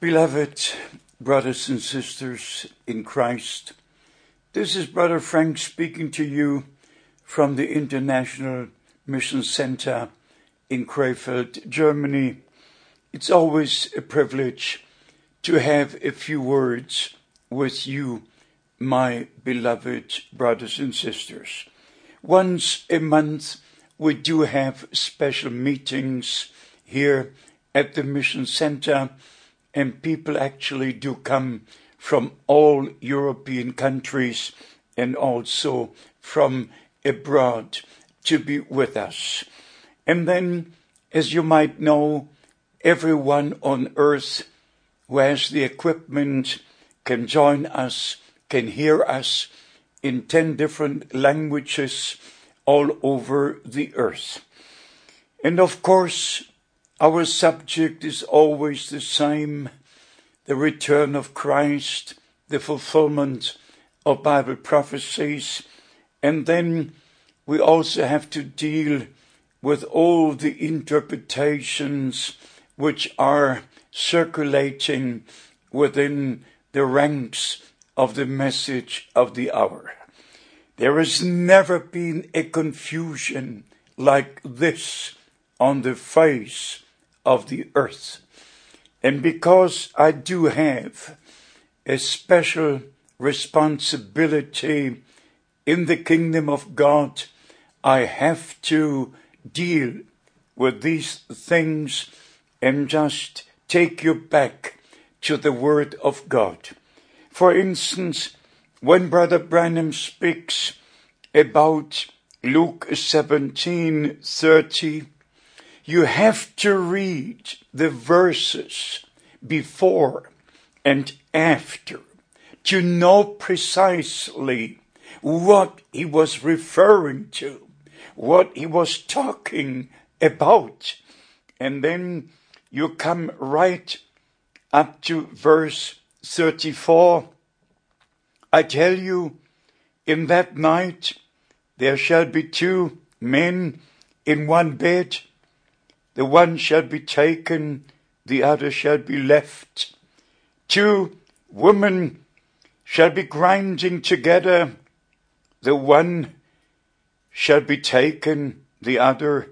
Beloved brothers and sisters in Christ, this is Brother Frank speaking to you from the International Mission Center in Krefeld, Germany. It's always a privilege to have a few words with you, my beloved brothers and sisters. Once a month, we do have special meetings here at the Mission Center and people actually do come from all European countries and also from abroad to be with us. And then, as you might know, everyone on earth who has the equipment can join us, can hear us in 10 different languages all over the earth. And of course, our subject is always the same the return of Christ, the fulfillment of Bible prophecies, and then we also have to deal with all the interpretations which are circulating within the ranks of the message of the hour. There has never been a confusion like this on the face of the earth. And because I do have a special responsibility in the kingdom of God, I have to deal with these things and just take you back to the Word of God. For instance, when Brother Branham speaks about Luke 17 30, you have to read the verses before and after to know precisely what he was referring to, what he was talking about. And then you come right up to verse 34. I tell you, in that night there shall be two men in one bed the one shall be taken, the other shall be left. Two women shall be grinding together, the one shall be taken, the other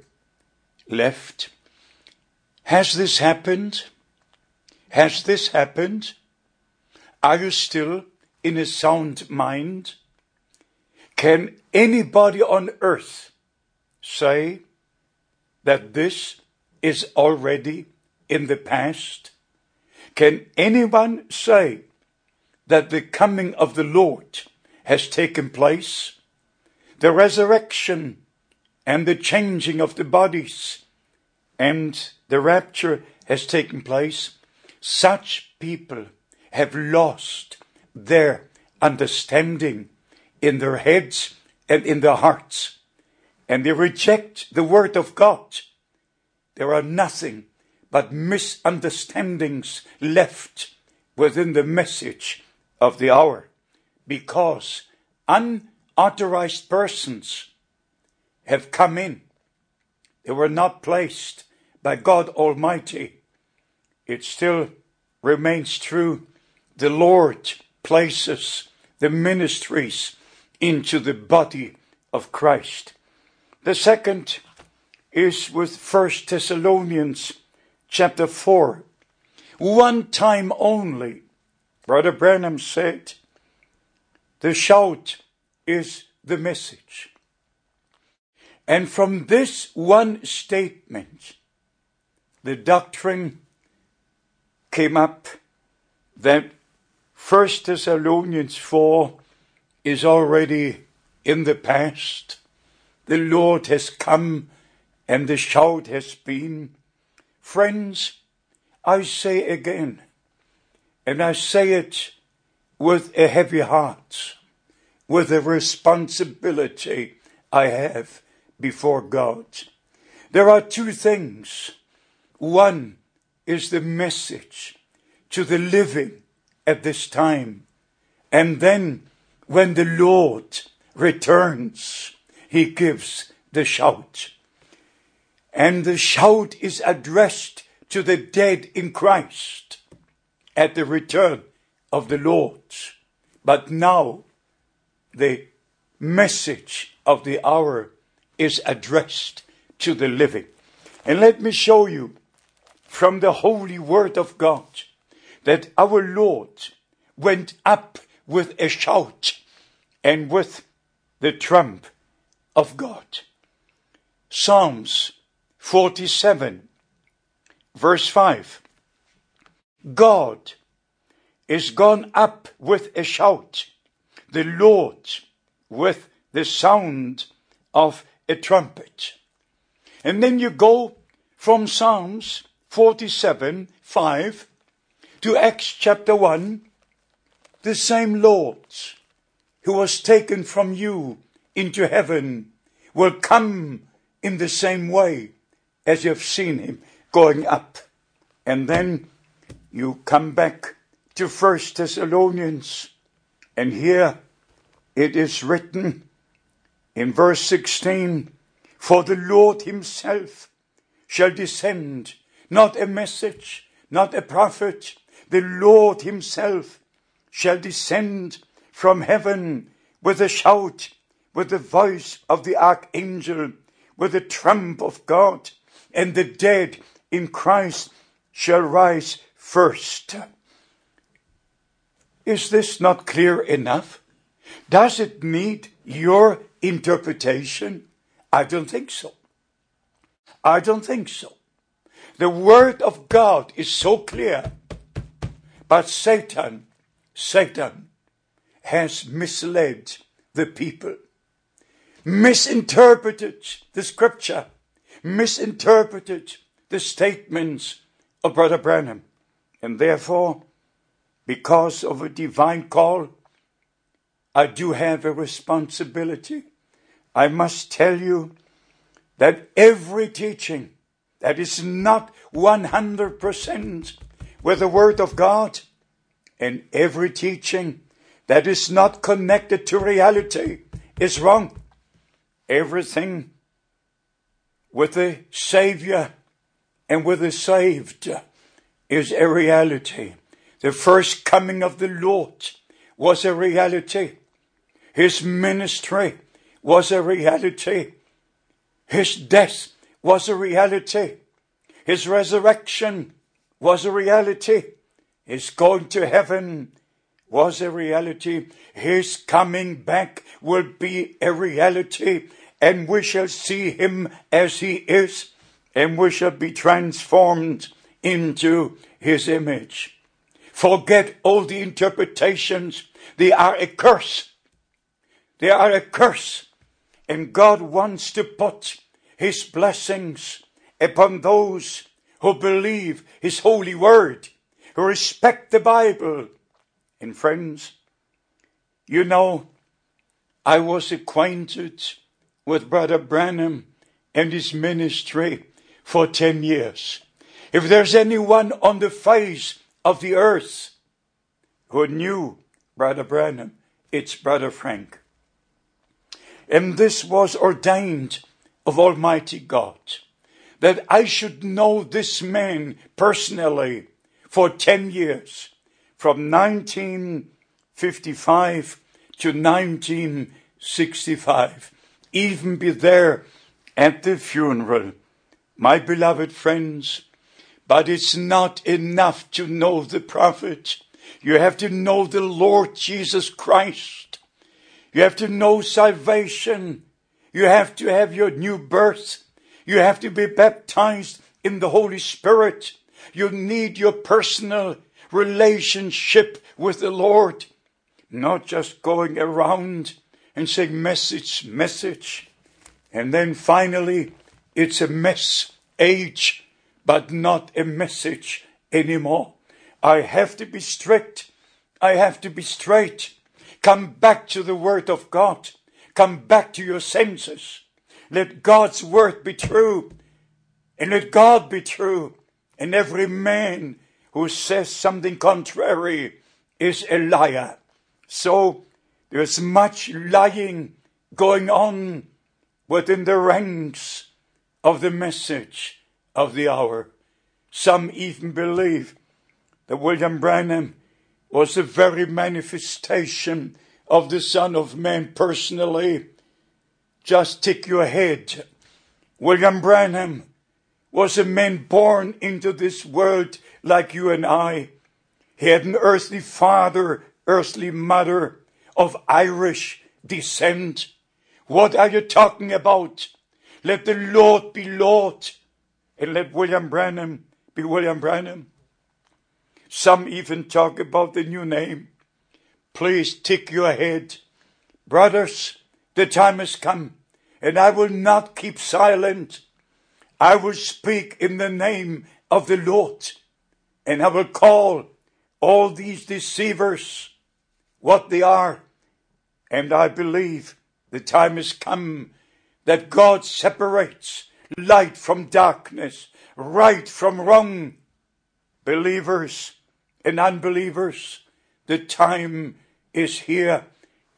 left. Has this happened? Has this happened? Are you still in a sound mind? Can anybody on earth say that this is already in the past? Can anyone say that the coming of the Lord has taken place? The resurrection and the changing of the bodies and the rapture has taken place. Such people have lost their understanding in their heads and in their hearts. And they reject the word of God there are nothing but misunderstandings left within the message of the hour because unauthorized persons have come in. They were not placed by God Almighty. It still remains true. The Lord places the ministries into the body of Christ. The second is with First Thessalonians chapter 4. One time only, Brother Branham said, the shout is the message. And from this one statement, the doctrine came up that First Thessalonians 4 is already in the past. The Lord has come and the shout has been, Friends, I say again, and I say it with a heavy heart, with a responsibility I have before God. There are two things. One is the message to the living at this time. And then when the Lord returns, he gives the shout. And the shout is addressed to the dead in Christ. at the return of the Lord. But now the message of the hour is addressed to the living. And let me show you from the holy word of God that our Lord went up with a shout and with the trump of God. Psalms 47 verse 5. God is gone up with a shout, the Lord with the sound of a trumpet. And then you go from Psalms 47, 5 to Acts chapter 1, the same Lord who was taken from you into heaven will come in the same way as you have seen him going up. And then you come back to First Thessalonians, and here it is written in verse 16, For the Lord himself shall descend, not a message, not a prophet, the Lord himself shall descend from heaven with a shout, with the voice of the archangel, with the trump of God, and the dead in Christ shall rise first. Is this not clear enough? Does it need your interpretation? I don't think so. I don't think so. The word of God is so clear. But Satan, Satan has misled the people, misinterpreted the scripture, misinterpreted the statements of Brother Branham. And therefore, because of a divine call, I do have a responsibility. I must tell you that every teaching that is not 100% with the Word of God and every teaching that is not connected to reality is wrong. Everything with the Savior and with the saved is a reality. The first coming of the Lord was a reality. His ministry was a reality. His death was a reality. His resurrection was a reality. His going to heaven was a reality. His coming back will be a reality. And we shall see him as he is. And we shall be transformed into his image. Forget all the interpretations. They are a curse. They are a curse. And God wants to put his blessings upon those who believe his holy word, who respect the Bible. And friends, you know, I was acquainted with Brother Branham and his ministry for 10 years. If there's anyone on the face of the earth who knew Brother Branham, it's Brother Frank. And this was ordained of Almighty God that I should know this man personally for 10 years, from 1955 to 1965, even be there at the funeral. My beloved friends, but it's not enough to know the prophet. You have to know the Lord Jesus Christ. You have to know salvation. You have to have your new birth. You have to be baptized in the Holy Spirit. You need your personal relationship with the Lord. Not just going around and saying message, message. And then finally, it's a mess age, but not a message anymore. I have to be strict. I have to be straight. Come back to the Word of God. Come back to your senses. Let God's Word be true. And let God be true. And every man who says something contrary is a liar. So there's much lying going on within the ranks of the message of the hour. Some even believe that William Branham was the very manifestation of the Son of Man personally. Just tick your head. William Branham was a man born into this world like you and I. He had an earthly father, earthly mother of Irish descent. What are you talking about? Let the Lord be Lord and let William Branham be William Branham. Some even talk about the new name. Please tick your head. Brothers, the time has come and I will not keep silent. I will speak in the name of the Lord and I will call all these deceivers what they are. And I believe the time has come that God separates light from darkness, right from wrong, believers and unbelievers. The time is here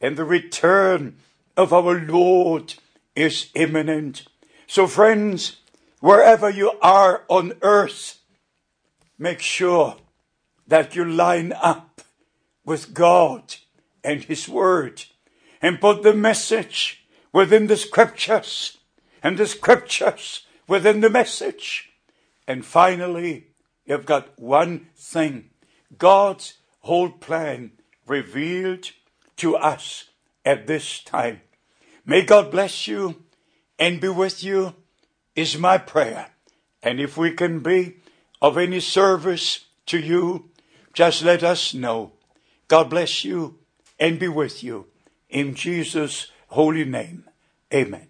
and the return of our Lord is imminent. So friends, wherever you are on earth, make sure that you line up with God and His Word and put the message within the scriptures and the scriptures within the message. And finally, you've got one thing. God's whole plan revealed to us at this time. May God bless you and be with you is my prayer. And if we can be of any service to you, just let us know. God bless you and be with you. In Jesus' holy name. Amen.